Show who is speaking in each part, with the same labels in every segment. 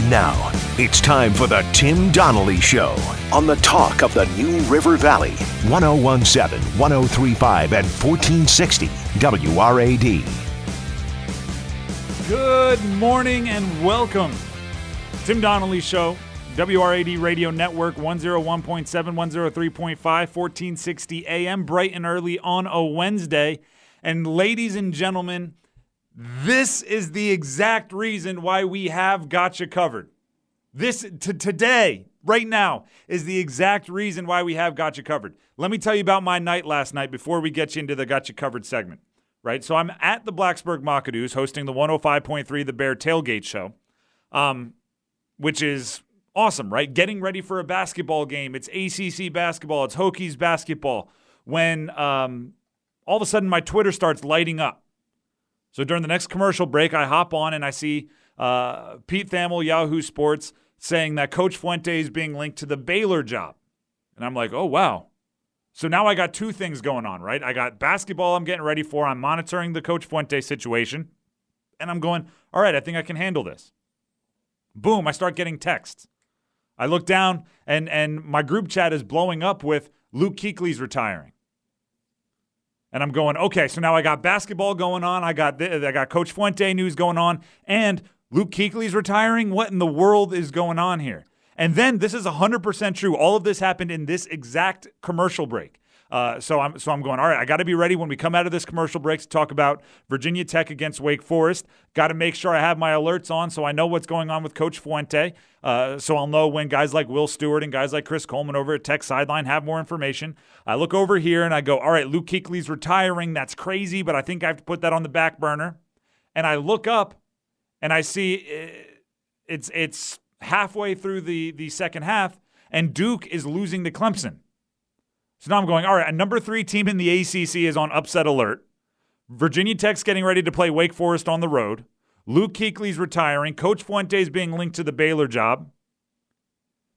Speaker 1: And now, it's time for the Tim Donnelly Show on the talk of the New River Valley, 1017, 1035, and 1460 WRAD.
Speaker 2: Good morning and welcome. Tim Donnelly Show, WRAD Radio Network, 101.7, 103.5, 1460 AM, bright and early on a Wednesday. And ladies and gentlemen, this is the exact reason why we have got you covered. This t- today, right now, is the exact reason why we have got you covered. Let me tell you about my night last night before we get you into the got you covered segment. Right, so I'm at the Blacksburg Macado's hosting the 105.3 The Bear Tailgate Show, um, which is awesome. Right, getting ready for a basketball game. It's ACC basketball. It's Hokies basketball. When um, all of a sudden my Twitter starts lighting up so during the next commercial break, I hop on and I see uh, Pete Thamel, Yahoo Sports, saying that Coach Fuente is being linked to the Baylor job. And I'm like, oh, wow. So now I got two things going on, right? I got basketball I'm getting ready for. I'm monitoring the Coach Fuente situation. And I'm going, all right, I think I can handle this. Boom, I start getting texts. I look down and and my group chat is blowing up with Luke Kuechly's retiring. And I'm going, okay, so now I got basketball going on. I got I got Coach Fuente news going on, and Luke Kuechly's retiring. What in the world is going on here? And then this is 100% true. All of this happened in this exact commercial break. Uh, so I'm so I'm going. All right, I got to be ready when we come out of this commercial break to talk about Virginia Tech against Wake Forest. Got to make sure I have my alerts on so I know what's going on with Coach Fuente. Uh, so I'll know when guys like Will Stewart and guys like Chris Coleman over at Tech Sideline have more information. I look over here and I go, all right, Luke Kuechly's retiring. That's crazy, but I think I have to put that on the back burner. And I look up and I see uh, it's it's halfway through the the second half, and Duke is losing to Clemson. So now I'm going, all right, a number three team in the ACC is on upset alert. Virginia Tech's getting ready to play Wake Forest on the road. Luke Kuechly's retiring. Coach Fuente's being linked to the Baylor job.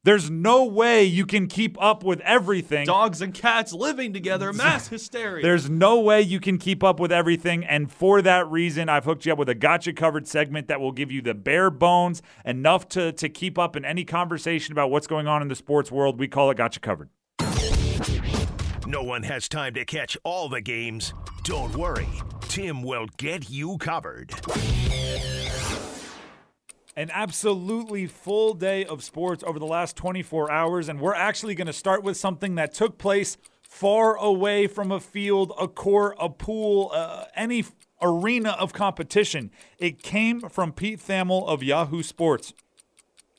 Speaker 2: There's no way you can keep up with everything.
Speaker 3: Dogs and cats living together, mass hysteria.
Speaker 2: There's no way you can keep up with everything. And for that reason, I've hooked you up with a gotcha covered segment that will give you the bare bones, enough to, to keep up in any conversation about what's going on in the sports world. We call it Gotcha Covered.
Speaker 1: No one has time to catch all the games. Don't worry, Tim will get you covered.
Speaker 2: An absolutely full day of sports over the last 24 hours, and we're actually going to start with something that took place far away from a field, a court, a pool, uh, any arena of competition. It came from Pete Thamel of Yahoo Sports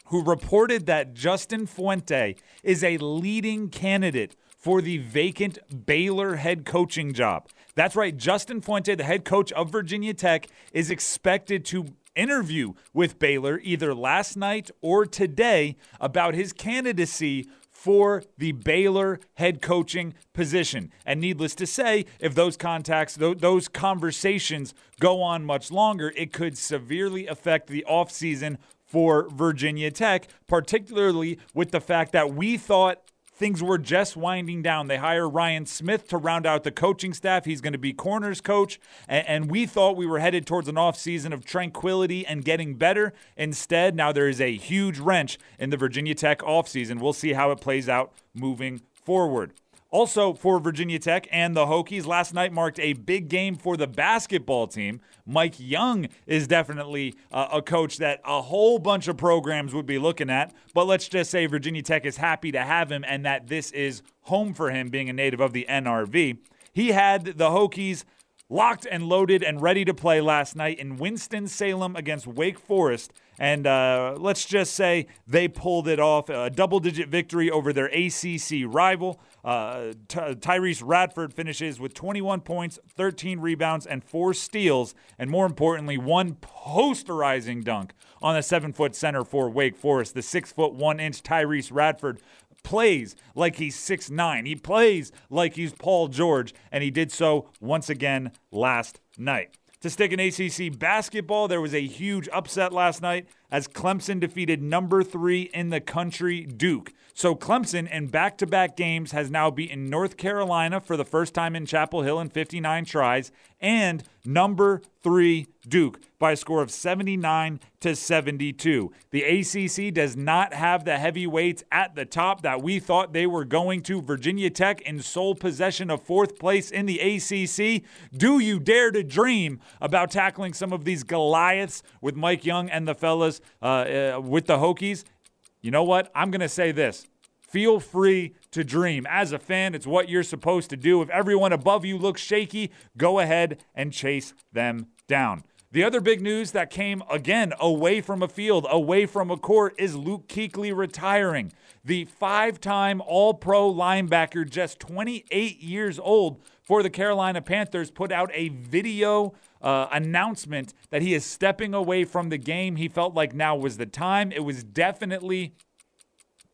Speaker 2: who reported that Justin Fuente is a leading candidate for the vacant Baylor head coaching job. That's right, Justin Fuente, the head coach of Virginia Tech, is expected to interview with Baylor either last night or today about his candidacy for the Baylor head coaching position. And needless to say, if those contacts, those conversations go on much longer, it could severely affect the offseason for Virginia Tech, particularly with the fact that we thought things were just winding down. They hire Ryan Smith to round out the coaching staff. He's going to be corners coach. And, and we thought we were headed towards an offseason of tranquility and getting better. Instead, now there is a huge wrench in the Virginia Tech offseason. We'll see how it plays out moving forward. Also, for Virginia Tech and the Hokies, last night marked a big game for the basketball team. Mike Young is definitely uh, a coach that a whole bunch of programs would be looking at. But let's just say Virginia Tech is happy to have him and that this is home for him, being a native of the NRV. He had the Hokies locked and loaded and ready to play last night in Winston-Salem against Wake Forest. And uh, let's just say they pulled it off a double digit victory over their ACC rival. Uh, Ty- Tyrece Radford finishes with 21 points, 13 rebounds, and four steals, and more importantly, one posterizing dunk on the seven foot center for Wake Forest. The six foot one inch Tyrece Radford plays like he's six nine. He plays like he's Paul George, and he did so once again last night. To stick in ACC basketball, there was a huge upset last night. As Clemson defeated number three in the country, Duke. So Clemson, in back to back games, has now beaten North Carolina for the first time in Chapel Hill in 59 tries and number three Duke by a score of 79 to 72. The ACC does not have the heavyweights at the top that we thought they were going to. Virginia Tech in sole possession of fourth place in the ACC. Do you dare to dream about tackling some of these Goliaths with Mike Young and the fellas uh, uh, with the Hokies? You know what? I'm going to say this. Feel free to dream. As a fan, it's what you're supposed to do. If everyone above you looks shaky, go ahead and chase them down. The other big news that came again away from a field, away from a court, is Luke Kuechly retiring. The five time All Pro linebacker, just 28 years old for the Carolina Panthers, put out a video uh, announcement that he is stepping away from the game. He felt like now was the time. It was definitely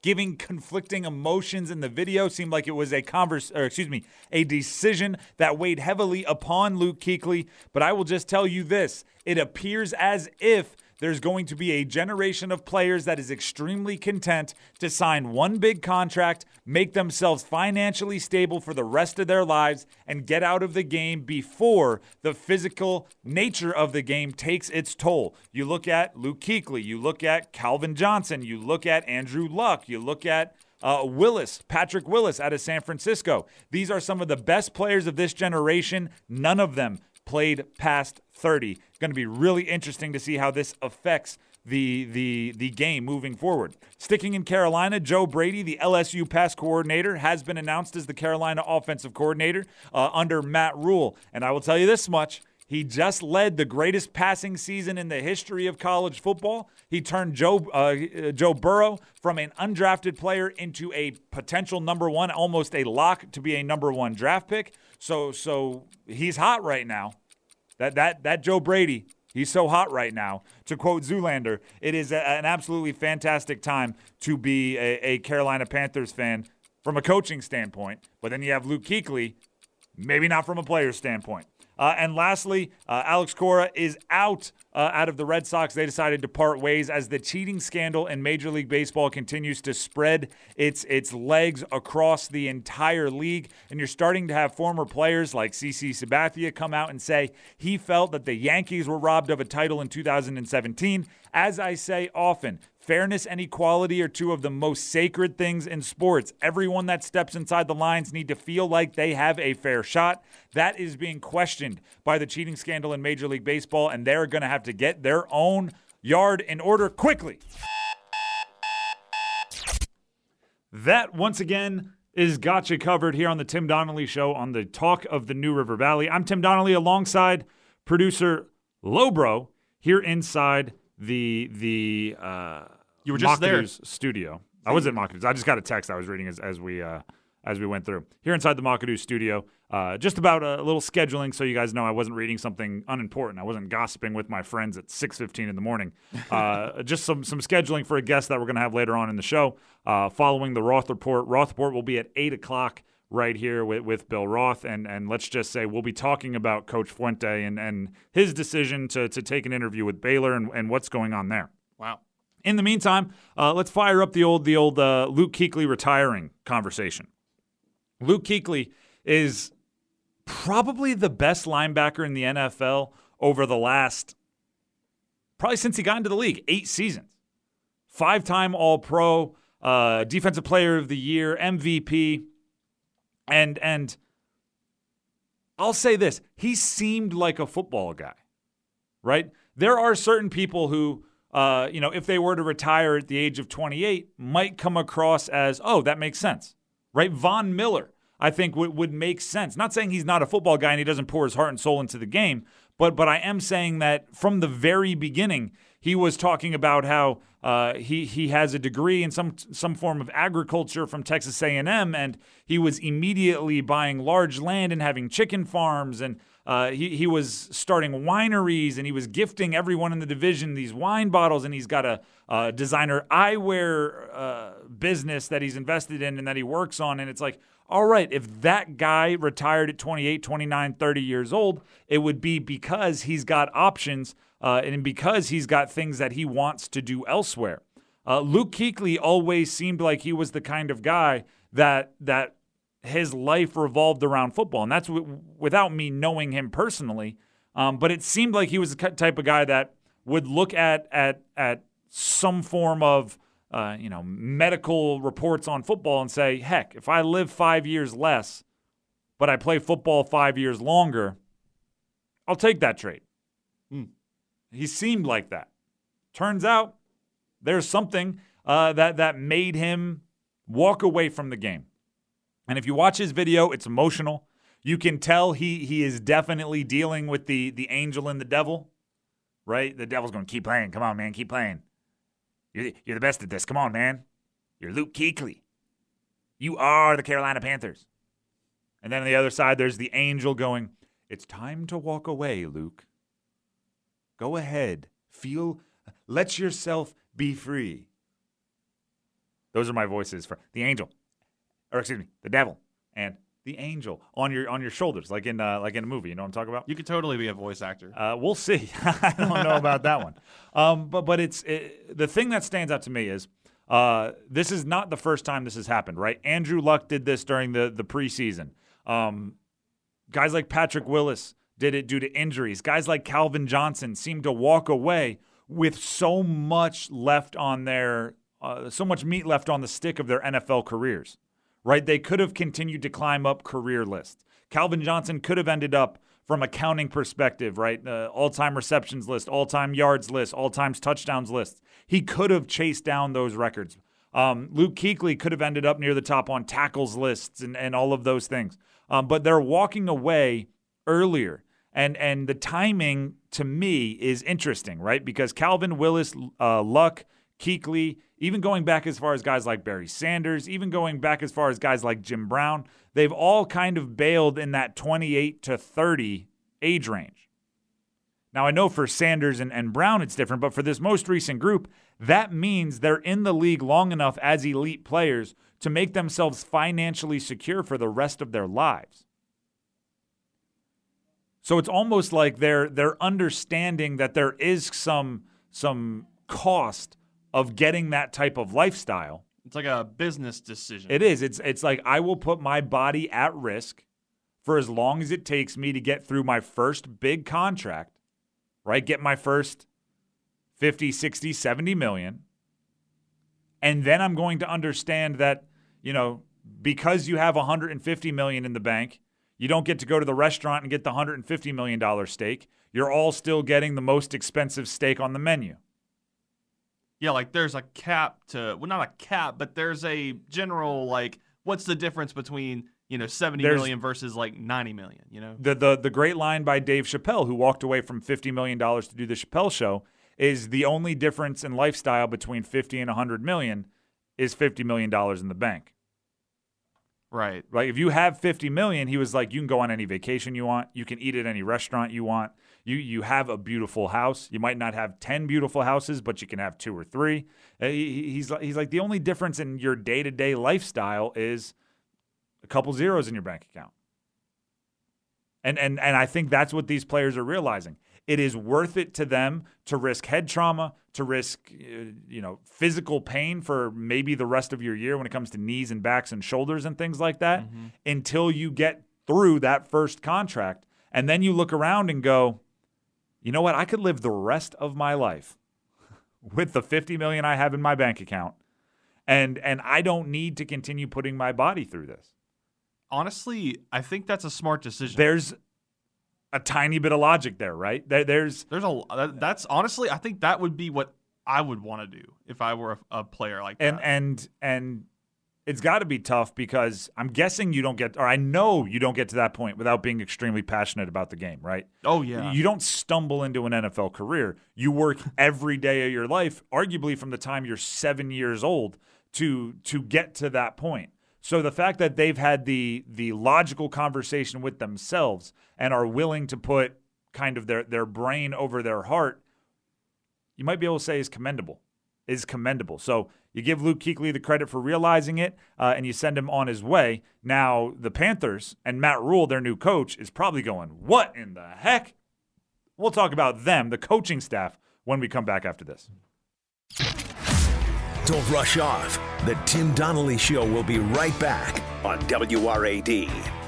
Speaker 2: giving conflicting emotions in the video. Seemed like it was a converse, or excuse me, a decision that weighed heavily upon Luke Kuechly. But I will just tell you this: it appears as if there's going to be a generation of players that is extremely content to sign one big contract, make themselves financially stable for the rest of their lives, and get out of the game before the physical nature of the game takes its toll. You look at Luke Kuechly, you look at Calvin Johnson, you look at Andrew Luck, you look at uh, Willis, Patrick Willis out of San Francisco. These are some of the best players of this generation. None of them played past 30. Going to be really interesting to see how this affects the the the game moving forward. Sticking in Carolina, Joe Brady, the LSU pass coordinator, has been announced as the Carolina offensive coordinator uh, under Matt Rhule. And I will tell you this much. He just led the greatest passing season in the history of college football. He turned Joe uh, Joe Burrow from an undrafted player into a potential number one, almost a lock to be a number one draft pick. So so he's hot right now. That that that Joe Brady, he's so hot right now. To quote Zoolander, it is a, an absolutely fantastic time to be a, a Carolina Panthers fan from a coaching standpoint. But then you have Luke Kuechly, maybe not from a player standpoint. Uh, and lastly, uh, Alex Cora is out uh, out of the Red Sox. They decided to part ways as the cheating scandal in Major League Baseball continues to spread its its legs across the entire league. And you're starting to have former players like CC Sabathia come out and say he felt that the Yankees were robbed of a title in 2017. As I say often, Fairness and equality are two of the most sacred things in sports. Everyone that steps inside the lines need to feel like they have a fair shot. That is being questioned by the cheating scandal in Major League Baseball, and they're going to have to get their own yard in order quickly. That, once again, is Gotcha covered here on the Tim Donnelly Show on the talk of the New River Valley. I'm Tim Donnelly alongside producer Lobro here inside the the uh,
Speaker 3: you were just there
Speaker 2: studio. I was at Macado's. I just got a text I was reading as, as we uh, as we went through here inside the McAdoo studio. Uh, just about a little scheduling, so you guys know I wasn't reading something unimportant. I wasn't gossiping with my friends at six fifteen in the morning. Uh, just some some scheduling for a guest that we're going to have later on in the show. Uh, following the Roth report, Roth report will be at eight o'clock right here with, with Bill Roth. And, and let's just say we'll be talking about Coach Fuente and, and his decision to, to take an interview with Baylor and, and what's going on there.
Speaker 3: Wow.
Speaker 2: In the meantime, uh, let's fire up the old the old uh, Luke Kuechly retiring conversation. Luke Kuechly is probably the best linebacker in the NFL over the last probably since he got into the league, eight seasons. Five time All Pro, uh, Defensive Player of the Year, MVP. And and I'll say this, he seemed like a football guy. Right? There are certain people who uh, you know, if they were to retire at the age of 28, might come across as, oh, that makes sense, right? Von Miller, I think would, would make sense. Not saying he's not a football guy and he doesn't pour his heart and soul into the game, but but I am saying that from the very beginning, he was talking about how uh, he he has a degree in some some form of agriculture from Texas A&M, and he was immediately buying large land and having chicken farms, and uh, he he was starting wineries, and he was gifting everyone in the division these wine bottles, and he's got a, a designer eyewear uh, business that he's invested in and that he works on, and it's like all right, if that guy retired at 28, 29, 30 years old, it would be because he's got options uh, and because he's got things that he wants to do elsewhere. Uh, Luke Kuechly always seemed like he was the kind of guy that that his life revolved around football, and that's w- without me knowing him personally. Um, but it seemed like he was the type of guy that would look at at at some form of uh, you know medical reports on football and say, heck, if I live five years less, but I play football five years longer, I'll take that trade. He seemed like that. Turns out there's something uh, that that made him walk away from the game. And if you watch his video, it's emotional. You can tell he he is definitely dealing with the the angel and the devil, right? The devil's going keep playing. Come on, man, keep playing. You're, you're the best at this. Come on, man. You're Luke Kuechly. You are the Carolina Panthers. And then on the other side, there's the angel going, It's time to walk away, Luke. Go ahead. Feel, let yourself be free. Those are my voices for the angel, or excuse me, the devil, and the angel on your on your shoulders, like in uh, like in a movie. You know what I'm talking about?
Speaker 3: You could totally be a voice actor.
Speaker 2: Uh, we'll see. I don't know about that one. Um, but but it's it, the thing that stands out to me is uh, this is not the first time this has happened, right? Andrew Luck did this during the the preseason. Um, guys like Patrick Willis did it due to injuries. Guys like Calvin Johnson seemed to walk away with so much left on their uh, so much meat left on the stick of their NFL careers right? They could have continued to climb up career lists. Calvin Johnson could have ended up from a counting perspective, right? Uh, all-time receptions list, all-time yards list, all-time touchdowns list. He could have chased down those records. Um, Luke Kuechly could have ended up near the top on tackles lists and, and all of those things. Um, but they're walking away earlier. And and the timing to me is interesting, right? Because Calvin Willis, uh, Luck, Kuechly, even going back as far as guys like Barry Sanders, even going back as far as guys like Jim Brown, they've all kind of bailed in that 28 to 30 age range. Now, I know for Sanders and, and Brown it's different, but for this most recent group, that means they're in the league long enough as elite players to make themselves financially secure for the rest of their lives. So it's almost like they're they're understanding that there is some some cost of getting that type of lifestyle.
Speaker 3: It's like a business decision.
Speaker 2: It is. It's it's like I will put my body at risk for as long as it takes me to get through my first big contract, right? Get my first 50, 60, 70 million. And then I'm going to understand that, you know, because you have 150 million in the bank, you don't get to go to the restaurant and get the 150 million dollar steak. You're all still getting the most expensive steak on the menu.
Speaker 3: Yeah, like there's a cap to well, not a cap, but there's a general like what's the difference between you know seventy there's, million versus like ninety million? You know
Speaker 2: the the the great line by Dave Chappelle, who walked away from fifty million dollars to do the Chappelle Show, is the only difference in lifestyle between fifty and hundred million is fifty million dollars in the bank.
Speaker 3: Right.
Speaker 2: Like if you have 50 million, he was like, you can go on any vacation you want. You can eat at any restaurant you want. You you have a beautiful house. You might not have 10 beautiful houses, but you can have two or three. Uh, he, he's he's like the only difference in your day-to-day lifestyle is a couple zeros in your bank account. And and and I think that's what these players are realizing. It is worth it to them to risk head trauma, to risk uh, you know physical pain for maybe the rest of your year when it comes to knees and backs and shoulders and things like that mm-hmm. until you get through that first contract and then you look around and go you know what? I could live the rest of my life with the 50 million I have in my bank account. And and I don't need to continue putting my body through this.
Speaker 3: Honestly, I think that's a smart decision.
Speaker 2: There's a tiny bit of logic there, right? There, there's
Speaker 3: there's a that's honestly I think that would be what I would want to do if I were a, a player like
Speaker 2: and,
Speaker 3: that.
Speaker 2: And and and it's got to be tough because I'm guessing you don't get, or I know you don't get to that point without being extremely passionate about the game, right?
Speaker 3: Oh, yeah.
Speaker 2: You don't stumble into an NFL career. You work every day of your life, arguably from the time you're seven years old, to to get to that point. So the fact that they've had the the logical conversation with themselves and are willing to put kind of their their brain over their heart, you might be able to say is commendable is commendable. So you give Luke Kuechly the credit for realizing it, uh, and you send him on his way. Now the Panthers and Matt Rhule, their new coach, is probably going, "What in the heck?" We'll talk about them, the coaching staff, when we come back after this.
Speaker 1: Don't rush off. The Tim Donnelly Show will be right back on WRAD.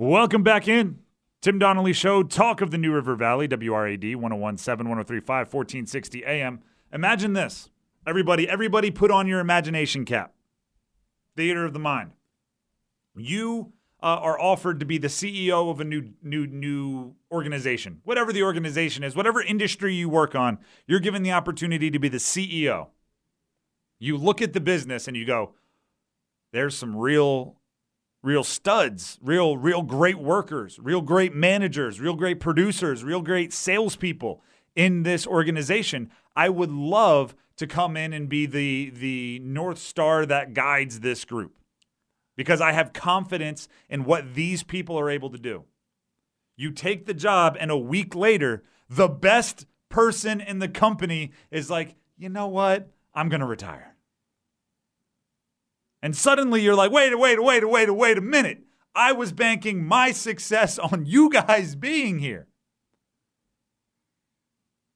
Speaker 2: Welcome back in. Tim Donnelly Show, talk of the New River Valley, WRAD 1017, 1035, 1460 AM. Imagine this. Everybody, everybody put on your imagination cap. Theater of the mind. You uh, are offered to be the CEO of a new new new organization. Whatever the organization is, whatever industry you work on, you're given the opportunity to be the CEO. You look at the business and you go, there's some real real studs, real, real great workers, real great managers, real great producers, real great salespeople in this organization. I would love to come in and be the the north star that guides this group because I have confidence in what these people are able to do. You take the job, and a week later, the best person in the company is like, you know what? I'm going to retire. And suddenly you're like, wait, wait, wait, wait, wait a minute. I was banking my success on you guys being here.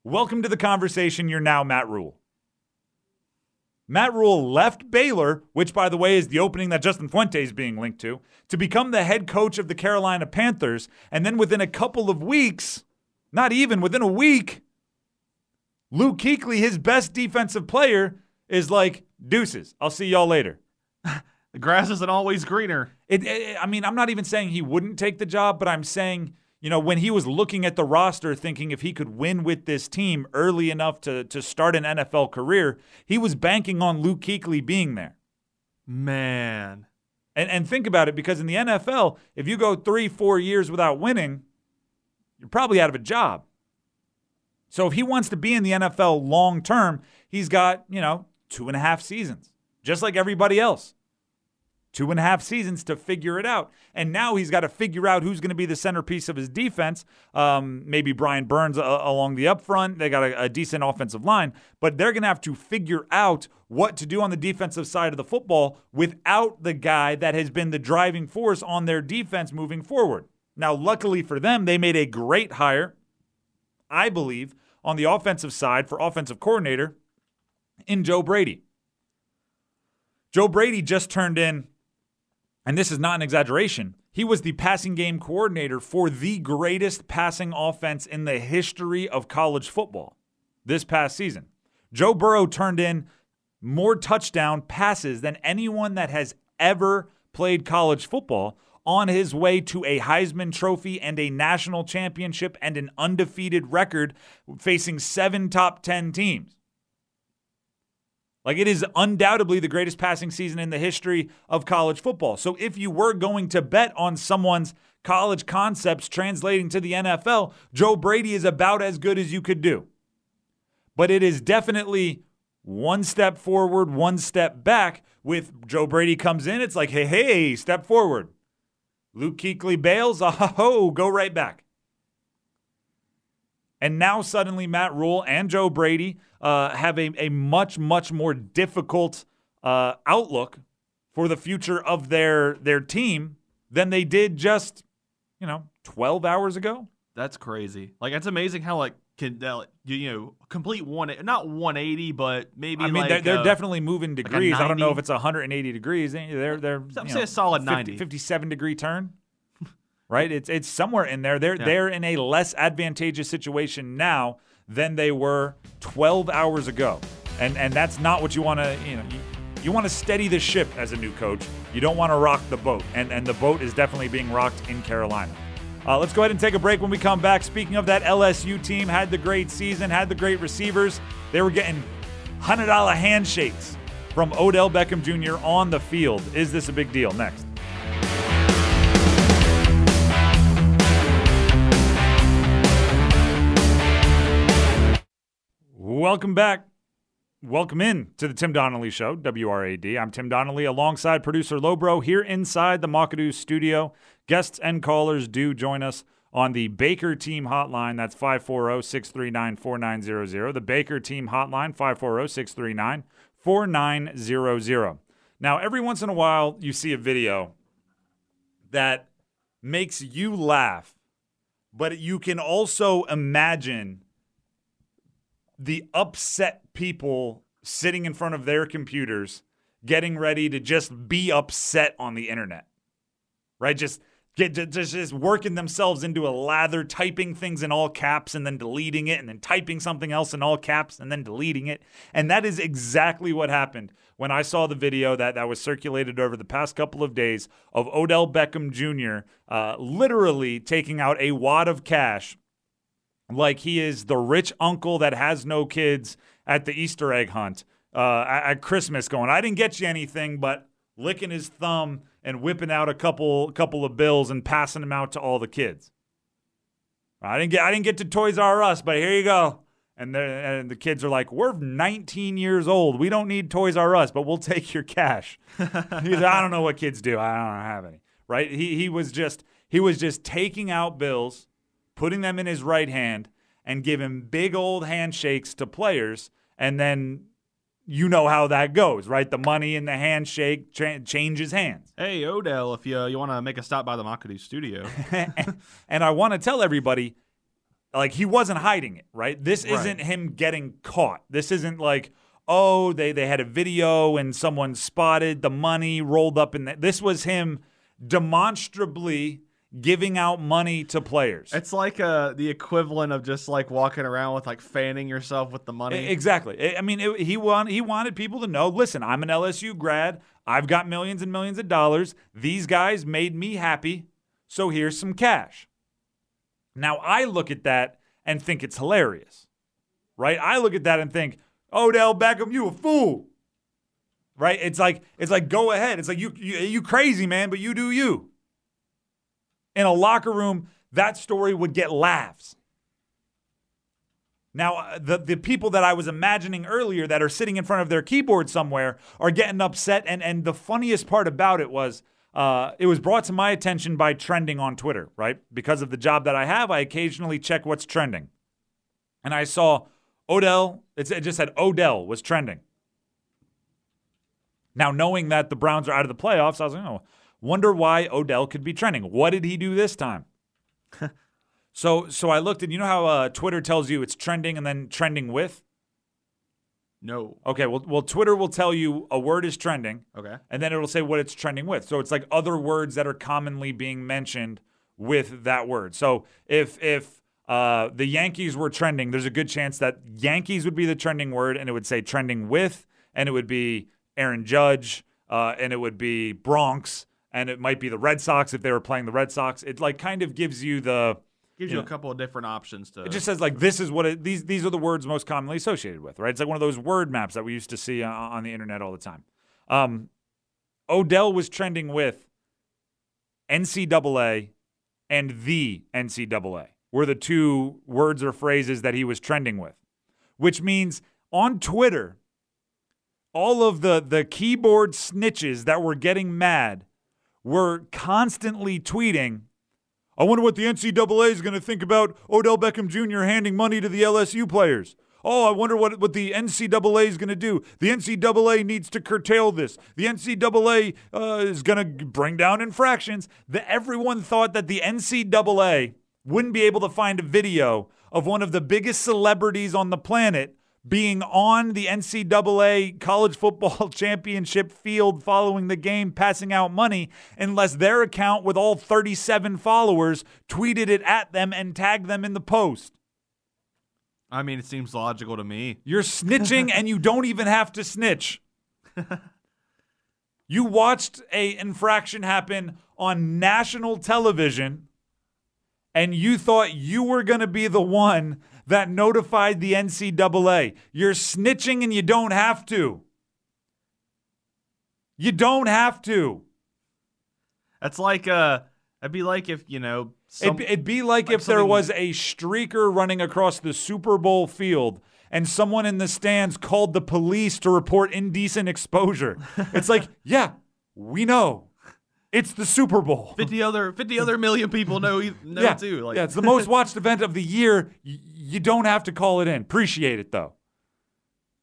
Speaker 2: Welcome to the conversation. You're now Matt Rhule. Matt Rhule left Baylor, which, by the way, is the opening that Justin Fuente is being linked to, to become the head coach of the Carolina Panthers. And then within a couple of weeks, not even within a week, Luke Kuechly, his best defensive player, is like, deuces. I'll see y'all later.
Speaker 3: The grass isn't always greener.
Speaker 2: It, it, I mean, I'm not even saying he wouldn't take the job, but I'm saying, you know, when he was looking at the roster, thinking if he could win with this team early enough to to start an NFL career, he was banking on Luke Kuechly being there.
Speaker 3: Man.
Speaker 2: And and think about it, because in the NFL, if you go three, four years without winning, you're probably out of a job. So if he wants to be in the NFL long term, he's got, you know, two and a half seasons just like everybody else. Two and a half seasons to figure it out. And now he's got to figure out who's going to be the centerpiece of his defense. Um, maybe Brian Burns uh, along the up front. They got a, a decent offensive line, but they're going to have to figure out what to do on the defensive side of the football without the guy that has been the driving force on their defense moving forward. Now, luckily for them, they made a great hire, I believe, on the offensive side for offensive coordinator in Joe Brady. Joe Brady just turned in, and this is not an exaggeration, he was the passing game coordinator for the greatest passing offense in the history of college football this past season. Joe Burrow turned in more touchdown passes than anyone that has ever played college football on his way to a Heisman Trophy and a national championship and an undefeated record facing seven top 10 teams. Like it is undoubtedly the greatest passing season in the history of college football. So if you were going to bet on someone's college concepts translating to the NFL, Joe Brady is about as good as you could do. But it is definitely one step forward, one step back. With Joe Brady comes in, it's like, hey, hey, step forward. Luke Kuechly bails, oh, go right back. And now suddenly Matt Rhule and Joe Brady uh, have a, a much, much more difficult uh, outlook for the future of their their team than they did just, you know, 12 hours ago.
Speaker 3: That's crazy. Like it's amazing how like can uh, you know complete one not 180 but maybe
Speaker 2: I mean
Speaker 3: like
Speaker 2: they're, they're
Speaker 3: uh,
Speaker 2: definitely moving degrees.
Speaker 3: like
Speaker 2: I don't know if it's 180 degrees. They're they're
Speaker 3: I'm
Speaker 2: you
Speaker 3: say a solid
Speaker 2: 50
Speaker 3: 90.
Speaker 2: 57 degree turn. Right? It's it's somewhere in there. They're
Speaker 3: Yeah.
Speaker 2: they're in a less advantageous situation now than they were 12 hours ago. And and that's not what you want to, you know, you, you want to steady the ship as a new coach. You don't want to rock the boat. And and the boat is definitely being rocked in Carolina. Uh, let's go ahead and take a break when we come back. Speaking of that LSU team, had the great season, had the great receivers. They were getting $100 handshakes from Odell Beckham Jr. on the field. Is this a big deal? Next. Welcome back. Welcome in to the Tim Donnelly Show, WRAD. I'm Tim Donnelly alongside producer Lobro here inside the Macado studio. Guests and callers do join us on the Baker Team Hotline. That's 540 639 4900. The Baker Team Hotline, 540 639 4900. Now, every once in a while, you see a video that makes you laugh, but you can also imagine the upset people sitting in front of their computers getting ready to just be upset on the internet. Right? Just get just, just working themselves into a lather, typing things in all caps and then deleting it, and then typing something else in all caps and then deleting it. And that is exactly what happened when I saw the video that, that was circulated over the past couple of days of Odell Beckham Jr. Uh, literally taking out a wad of cash like he is the rich uncle that has no kids at the Easter egg hunt uh, at Christmas, going, I didn't get you anything, but licking his thumb and whipping out a couple couple of bills and passing them out to all the kids. I didn't get I didn't get to Toys R Us, but here you go. And, and the kids are like, "We're 19 years old. We don't need Toys R Us, but we'll take your cash." He's like, "I don't know what kids do. I don't have any." Right? He he was just he was just taking out bills, putting them in his right hand, and giving big old handshakes to players, and then you know how that goes, right? The money in the handshake cha- changes hands.
Speaker 3: Hey, Odell, if you you want to make a stop by the Macado studio,
Speaker 2: and, and, I want to tell everybody, like he wasn't hiding it, right? This
Speaker 3: Right.
Speaker 2: isn't him getting caught. This isn't like, oh, they they had a video and someone spotted the money rolled up in that. This was him demonstrably giving out money to players.
Speaker 3: it's like uh, the equivalent of just like walking around with like fanning yourself with the money.
Speaker 2: Exactly. I- I mean, it, he want, he wanted people to know. Listen, I'm an LSU grad. I've got millions and millions of dollars. These guys made me happy, so here's some cash. Now I look at that and think it's hilarious, right? I look at that and think, Odell Beckham, you a fool, right? It's like it's like go ahead. It's like you you, you crazy man, but you do you. In a locker room, that story would get laughs. Now, uh, the, the people that I was imagining earlier that are sitting in front of their keyboard somewhere are getting upset. And, and the funniest part about it was uh, it was brought to my attention by trending on Twitter, right? Because of the job that I have, I occasionally check what's trending. And I saw Odell, it just said Odell was trending. Now, knowing that the Browns are out of the playoffs, I was like, oh, wonder why Odell could be trending. What did he do this time? so, so I looked, and you know how uh, Twitter tells you it's trending and then trending with.
Speaker 3: no.
Speaker 2: Okay, well, well, Twitter will tell you a word is trending,
Speaker 3: Okay.
Speaker 2: and then it'll say what it's trending with. So it's like other words that are commonly being mentioned with that word. So if if uh, the Yankees were trending, there's a good chance that Yankees would be the trending word, and it would say trending with, and it would be Aaron Judge, uh, and it would be Bronx, and it might be the Red Sox if they were playing the Red Sox. It like kind of gives you the
Speaker 3: Gives you
Speaker 2: Yeah.
Speaker 3: a couple of different options to.
Speaker 2: it just says like this is what it, these these are the words most commonly associated with, right? It's like one of those word maps that we used to see on, on the internet all the time. Um, Odell was trending with NCAA and the NCAA were the two words or phrases that he was trending with, which means on Twitter, all of the the keyboard snitches that were getting mad were constantly tweeting. I wonder what the NCAA is going to think about Odell Beckham Jr. handing money to the LSU players. Oh, I wonder what, what the NCAA is going to do. The NCAA needs to curtail this. The NCAA uh, is going to bring down infractions. The, everyone thought that the NCAA wouldn't be able to find a video of one of the biggest celebrities on the planet being on the NCAA college football championship field following the game, passing out money, unless their account with all 37 followers tweeted it at them and tagged them in the post.
Speaker 3: I mean, it seems logical to me.
Speaker 2: You're snitching and you don't even have to snitch. You watched a infraction happen on national television and you thought you were going to be the one that notified the NCAA. You're snitching and you don't have to. You don't have to.
Speaker 3: That's like uh, that'd be like if you know. Some,
Speaker 2: It'd, it'd be like,
Speaker 3: like
Speaker 2: if there was a streaker running across the Super Bowl field and someone in the stands called the police to report indecent exposure. It's like, yeah, we know. It's the Super Bowl.
Speaker 3: 50 other 50 other million people know know
Speaker 2: yeah.
Speaker 3: too. Like
Speaker 2: yeah, it's the most watched event of the year. Y- you don't have to call it in. Appreciate it though.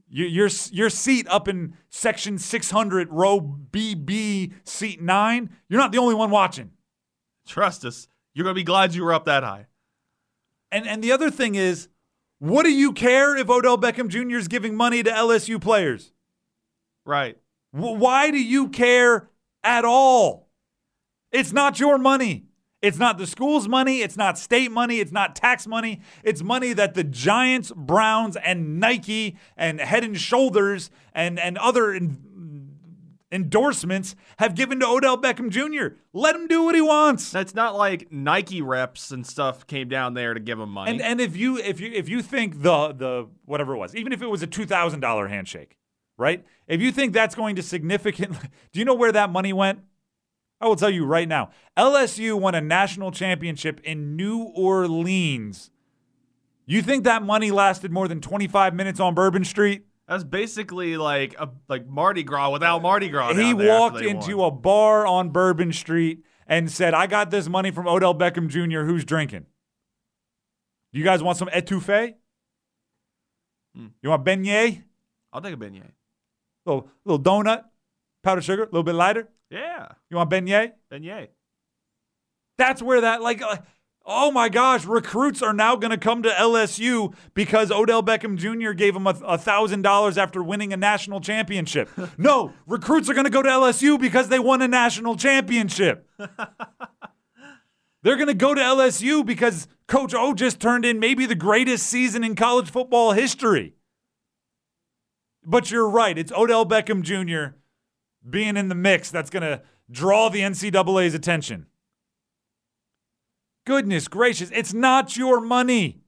Speaker 2: You, your your seat up in section 600, row BB, seat nine. You're not the only one watching.
Speaker 3: trust us, you're gonna be glad you were up that high.
Speaker 2: And and the other thing is, what do you care if Odell Beckham Jr. is giving money to LSU players?
Speaker 3: Right.
Speaker 2: W- why do you care at all? It's not your money. It's not the school's money. It's not state money. It's not tax money. It's money that the Giants, Browns, and Nike and Head and Shoulders and, and other en- endorsements have given to Odell Beckham Jr. Let him do what he wants.
Speaker 3: It's not like Nike reps and stuff came down there to give him money.
Speaker 2: And and if you if you if you think the the whatever it was, even if it was a two thousand dollar handshake, right? If you think that's going to significantly, do you know where that money went? I will tell you right now. LSU won a national championship in New Orleans. You think that money lasted more than 25 minutes on Bourbon Street?
Speaker 3: That's basically like a like Mardi Gras without Mardi Gras.
Speaker 2: he
Speaker 3: down there after
Speaker 2: walked into
Speaker 3: won.
Speaker 2: a bar on Bourbon Street and said, I got this money from Odell Beckham Jr. Who's drinking? You guys want some etouffee?
Speaker 3: Hmm.
Speaker 2: You want beignet?
Speaker 3: I'll take a beignet.
Speaker 2: Little, little donut? Powdered sugar? A little bit lighter?
Speaker 3: Yeah,
Speaker 2: You want beignet?
Speaker 3: beignet.
Speaker 2: That's where that, like, uh, oh my gosh, recruits are now going to come to LSU because Odell Beckham Jr. gave them a $1,000 after winning a national championship. no, recruits are going to go to LSU because they won a national championship. They're going to go to LSU because Coach O just turned in maybe the greatest season in college football history. But you're right. It's Odell Beckham Jr. being in the mix that's going to draw the NCAA's attention. Goodness gracious, it's not your money.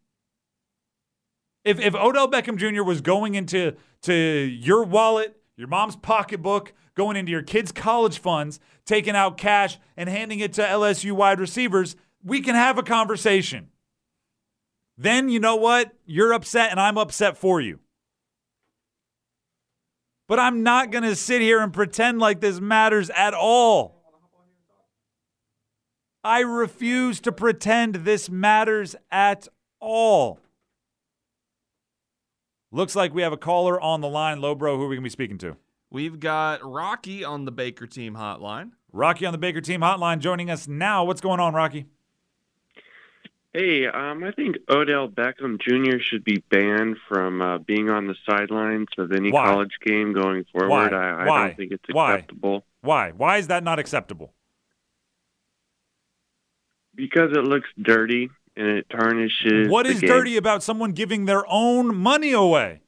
Speaker 2: If, if Odell Beckham Jr. was going into to your wallet, your mom's pocketbook, going into your kids' college funds, taking out cash and handing it to LSU wide receivers, we can have a conversation. Then you know what? You're upset and I'm upset for you. But I'm not going to sit here and pretend like this matters at all. I refuse to pretend this matters at all. Looks like we have a caller on the line. Lowbro, who are we going to be speaking to?
Speaker 3: We've got Rocky on the Baker team hotline.
Speaker 2: Rocky on the Baker team hotline joining us now. What's going on, Rocky?
Speaker 4: Hey, um, I think Odell Beckham Jr. should be banned from uh, being on the sidelines of any
Speaker 2: Why?
Speaker 4: college game going forward.
Speaker 2: Why?
Speaker 4: I, I
Speaker 2: Why?
Speaker 4: don't think it's acceptable
Speaker 2: Why? Why is that not acceptable?
Speaker 4: because it looks dirty and it tarnishes.
Speaker 2: What
Speaker 4: the
Speaker 2: is dirty about someone giving their own money away?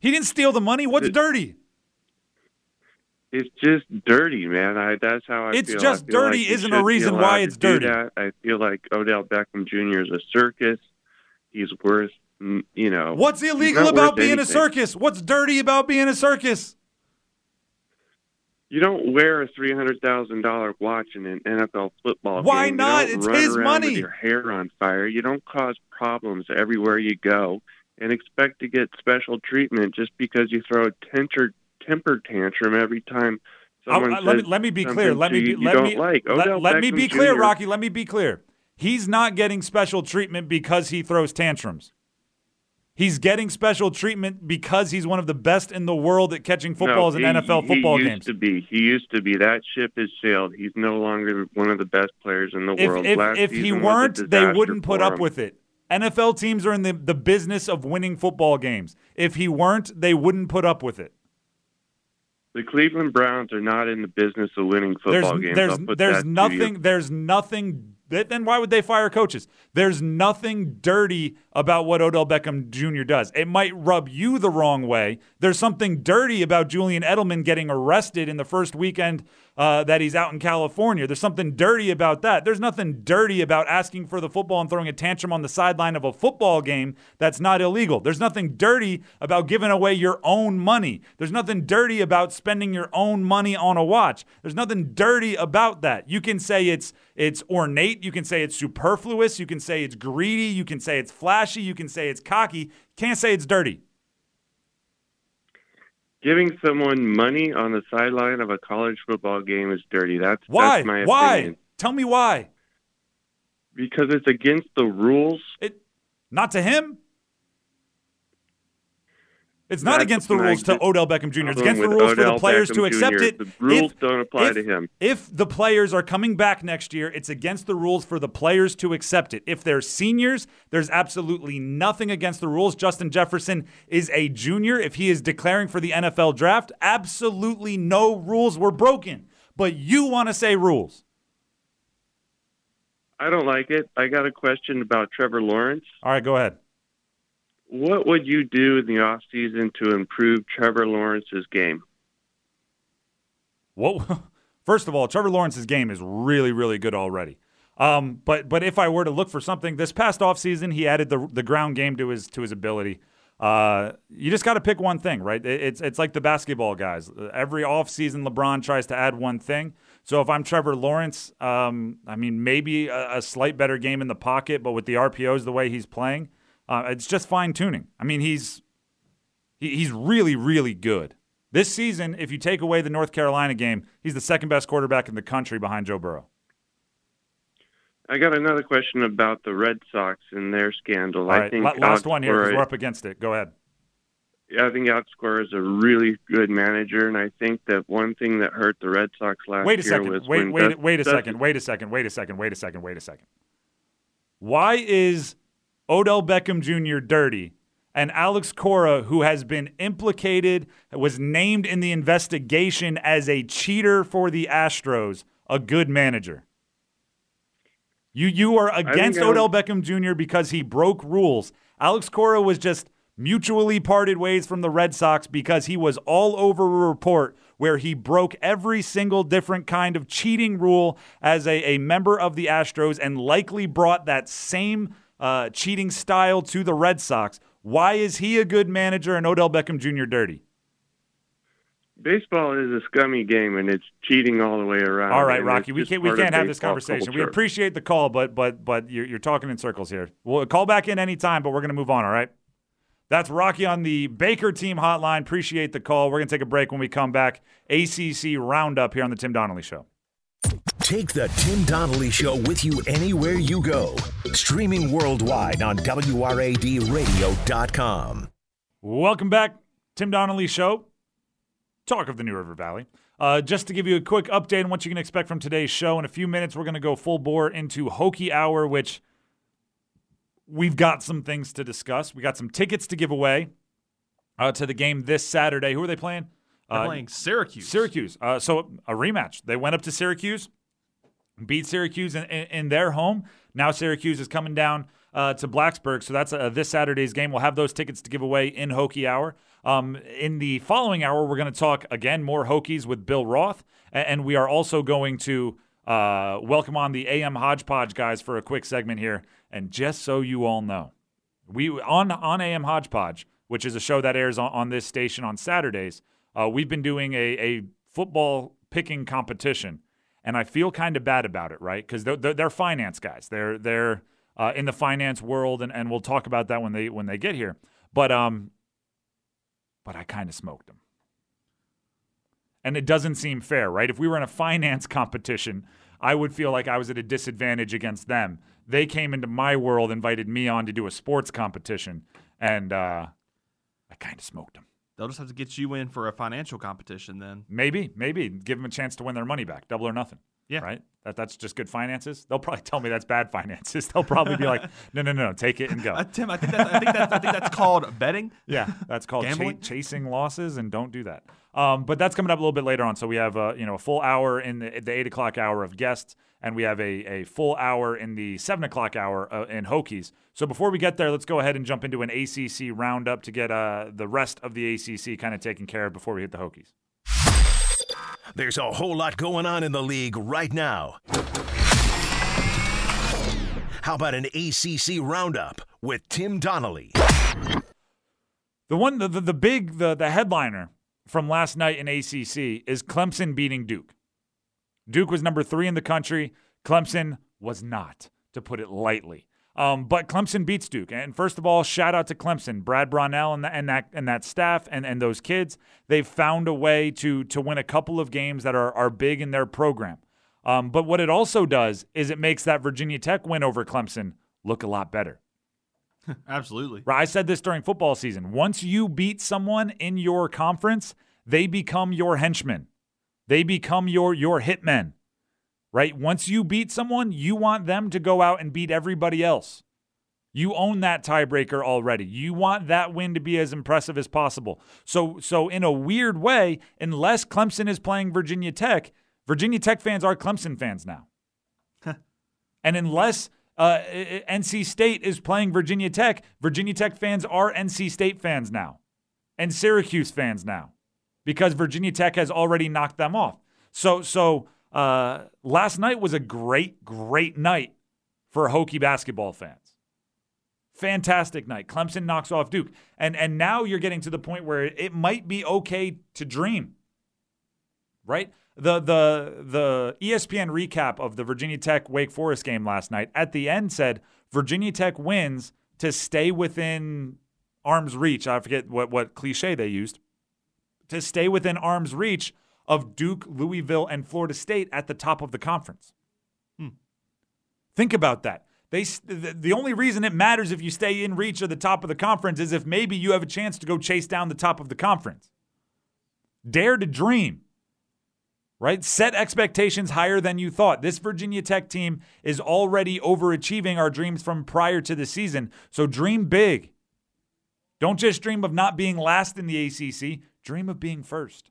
Speaker 2: He didn't steal the money. What's
Speaker 4: It-
Speaker 2: dirty?
Speaker 4: It's just dirty, man. I, that's how I
Speaker 2: It's
Speaker 4: feel. I
Speaker 2: just
Speaker 4: feel
Speaker 2: dirty
Speaker 4: like
Speaker 2: isn't a reason why it's dirty.
Speaker 4: That. I feel like Odell Beckham Jr. is a circus. He's worth, you know.
Speaker 2: What's illegal about being a circus? What's dirty about being a circus?
Speaker 4: You don't wear a three hundred thousand dollar watch in an NFL football
Speaker 2: Why
Speaker 4: game. You
Speaker 2: not? It's his money.
Speaker 4: With your hair on fire. You don't cause problems everywhere you go, and expect to get special treatment just because you throw a temper temper tantrum every time uh, someone
Speaker 2: I- I- let, me, let me be clear. Let me be, let me
Speaker 4: like.
Speaker 2: Oh,
Speaker 4: let,
Speaker 2: let me be clear,
Speaker 4: Jr.
Speaker 2: Rocky. Let me be clear. He's not getting special treatment because he throws tantrums. He's getting special treatment because he's one of the best in the world at catching footballs
Speaker 4: no,
Speaker 2: in NFL football
Speaker 4: he used
Speaker 2: games.
Speaker 4: to be. He used to be. That ship has sailed. He's no longer one of the best players in the
Speaker 2: If
Speaker 4: world.
Speaker 2: if,
Speaker 4: Last
Speaker 2: if he
Speaker 4: season was a
Speaker 2: weren't, they wouldn't put up
Speaker 4: him.
Speaker 2: with it. NFL teams are in the, the business of winning football games. If he weren't, they wouldn't put up with it.
Speaker 4: The Cleveland Browns are not in the business of winning football
Speaker 2: there's
Speaker 4: games.
Speaker 2: there's there's
Speaker 4: that to you.
Speaker 2: nothing there's nothing then why would they fire coaches? There's nothing dirty about what Odell Beckham Jr. does. It might rub you the wrong way. There's something dirty about Julian Edelman getting arrested in the first weekend uh, that he's out in California. There's something dirty about that. There's nothing dirty about asking for the football and throwing a tantrum on the sideline of a football game that's not illegal. There's nothing dirty about giving away your own money. There's nothing dirty about spending your own money on a watch. There's nothing dirty about that. You can say it's it's ornate, you can say it's superfluous, you can say it's greedy, you can say it's flashy, you can say it's cocky. Can't say it's dirty.
Speaker 4: Giving someone money on the sideline of a college football game is dirty. That's
Speaker 2: why.
Speaker 4: That's my
Speaker 2: why?
Speaker 4: opinion.
Speaker 2: Tell me why.
Speaker 4: Because it's against the rules.
Speaker 2: It not to him. It's not
Speaker 4: That's
Speaker 2: against the rules to Odell Beckham Jr. It's against the rules for the
Speaker 4: Odell
Speaker 2: players to accept
Speaker 4: Jr.
Speaker 2: it.
Speaker 4: The rules
Speaker 2: If-
Speaker 4: don't apply
Speaker 2: if-
Speaker 4: to him.
Speaker 2: If the players are coming back next year, it's against the rules for the players to accept it. If they're seniors, there's absolutely nothing against the rules. Justin Jefferson is a junior. If he is declaring for the NFL draft, absolutely no rules were broken. But you want to say rules.
Speaker 4: I don't like it. I got a question about Trevor Lawrence.
Speaker 2: All right, go ahead.
Speaker 4: What would you do in the off season to improve Trevor Lawrence's game?
Speaker 2: Well, first of all, Trevor Lawrence's game is really, really good already. Um, but but if I were to look for something this past offseason, he added the the ground game to his to his ability. Uh, you just got to pick one thing, right? It- It's it's like the basketball guys. Every offseason, LeBron tries to add one thing. So if I'm Trevor Lawrence, um, I mean maybe a, a slight better game in the pocket, but with the RPOs the way he's playing, uh, it's just fine tuning. I mean he's he, he's really really good. This season, if you take away the North Carolina game, he's the second best quarterback in the country behind Joe Burrow.
Speaker 4: I got another question about the Red Sox and their scandal.
Speaker 2: All
Speaker 4: I think
Speaker 2: la- last one here because we're up against it. Go ahead.
Speaker 4: I think Alex Cora is a really good manager, and I think that one thing that hurt the Red Sox last
Speaker 2: Wait a
Speaker 4: year
Speaker 2: second.
Speaker 4: was
Speaker 2: Wait,
Speaker 4: when
Speaker 2: wait,
Speaker 4: Dustin-
Speaker 2: wait a second. Wait a second. Wait a second. Wait a second. Wait a second. Why is Odell Beckham Jr. dirty and Alex Cora, who has been implicated, was named in the investigation as a cheater for the Astros, a good manager? You you are against Odell Beckham Jr. because he broke rules. Alex Cora was just mutually parted ways from the Red Sox because he was all over a report where he broke every single different kind of cheating rule as a, a member of the Astros and likely brought that same uh, cheating style to the Red Sox. Why is he a good manager and Odell Beckham Jr. dirty?
Speaker 4: Baseball is a scummy game, and it's cheating all the way around.
Speaker 2: All right, Rocky, we can't we can't have this conversation. We appreciate the call, but but but you're, you're talking in circles here. We'll call back in anytime, but we're going to move on. All right. That's Rocky on the Baker Team Hotline. Appreciate the call. We're going to take a break when we come back. ACC Roundup here on the Tim Donnelly Show.
Speaker 1: Take the Tim Donnelly Show with you anywhere you go. Streaming worldwide on WRADradio.com.
Speaker 2: Welcome back, Tim Donnelly Show. Talk of the New River Valley. Uh, just to give you a quick update on what you can expect from today's show. In a few minutes, we're going to go full bore into Hokie Hour, which we've got some things to discuss. We got some tickets to give away uh, to the game this Saturday. Who are they playing?
Speaker 3: They're
Speaker 2: Uh,
Speaker 3: playing Syracuse.
Speaker 2: Syracuse. Uh, so a rematch. They went up to Syracuse, beat Syracuse in, in, in their home. Now Syracuse is coming down uh, to Blacksburg. So that's uh, this Saturday's game. We'll have those tickets to give away in Hokie Hour. Um, in the following hour, we're going to talk again more Hokies with Bill Roth, and we are also going to uh, welcome on the AM Hodgepodge guys for a quick segment here. And just so you all know, we on on AM Hodgepodge, which is a show that airs on, on this station on Saturdays. Uh, we've been doing a, a football picking competition, and I feel kind of bad about it, right? Because they're, they're, they're finance guys. They're they're uh, in the finance world, and, and we'll talk about that when they when they get here. But um, but I kind of smoked them, and it doesn't seem fair, right? If we were in a finance competition, I would feel like I was at a disadvantage against them. They came into my world, invited me on to do a sports competition, and uh, I kind of smoked them.
Speaker 3: They'll just have to get you in for a financial competition then.
Speaker 2: Maybe, maybe give them a chance to win their money back, double or nothing.
Speaker 3: Yeah.
Speaker 2: Right. That that's just good finances. They'll probably tell me that's bad finances. They'll probably be like, no, no, no, no take it and go.
Speaker 3: Uh, Tim, I think, that's, I, think that's, I think that's called betting.
Speaker 2: Yeah, that's called
Speaker 3: Gambling?
Speaker 2: chasing losses, and don't do that. Um, but that's coming up a little bit later on. So we have uh, you know a full hour in the, the eight o'clock hour of guests, and we have a, a full hour in the seven o'clock hour uh, in Hokies. So before we get there, let's go ahead and jump into an ACC roundup to get uh, the rest of the ACC kind of taken care of before we hit the Hokies.
Speaker 1: There's a whole lot going on in the league right now. How about an ACC roundup with Tim Donnelly?
Speaker 2: The one, the, the, the big, the, the headliner from last night in ACC is Clemson beating Duke. Duke was number three in the country. Clemson was not, to put it lightly. Um, but Clemson beats Duke, and first of all, shout out to Clemson, Brad Brownell, and, the, and that and that staff, and, and those kids. They've found a way to to win a couple of games that are are big in their program. Um, but what it also does is it makes that Virginia Tech win over Clemson look a lot better.
Speaker 3: Absolutely.
Speaker 2: Right. I said this during football season. Once you beat someone in your conference, they become your henchmen. They become your your hitmen right? Once you beat someone, you want them to go out and beat everybody else. You own that tiebreaker already. You want that win to be as impressive as possible. So, so in a weird way, unless Clemson is playing Virginia Tech, Virginia Tech fans are Clemson fans now. and unless uh, NC State is playing Virginia Tech, Virginia Tech fans are NC State fans now, and Syracuse fans now, because Virginia Tech has already knocked them off. So, so uh, last night was a great, great night for Hokie basketball fans. Fantastic night. Clemson knocks off Duke. And and now you're getting to the point where it might be okay to dream. Right? The the the ESPN recap of the Virginia Tech Wake Forest game last night at the end said Virginia Tech wins to stay within arm's reach. I forget what what cliche they used. To stay within arm's reach of Duke, Louisville, and Florida State at the top of the conference. Hmm. Think about that. They, the only reason it matters if you stay in reach of the top of the conference is if maybe you have a chance to go chase down the top of the conference. Dare to dream, right? Set expectations higher than you thought. This Virginia Tech team is already overachieving our dreams from prior to the season. So dream big. Don't just dream of not being last in the ACC, dream of being first.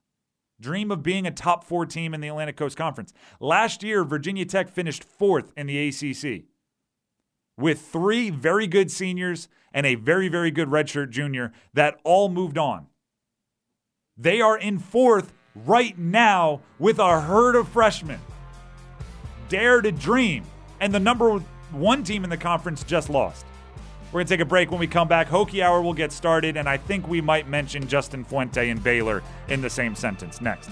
Speaker 2: Dream of being a top four team in the Atlantic Coast Conference. Last year, Virginia Tech finished fourth in the ACC with three very good seniors and a very, very good redshirt junior that all moved on. They are in fourth right now with a herd of freshmen. Dare to dream. And the number one team in the conference just lost. We're going to take a break. When we come back, Hokie Hour will get started, and I think we might mention Justin Fuente and Baylor in the same sentence next.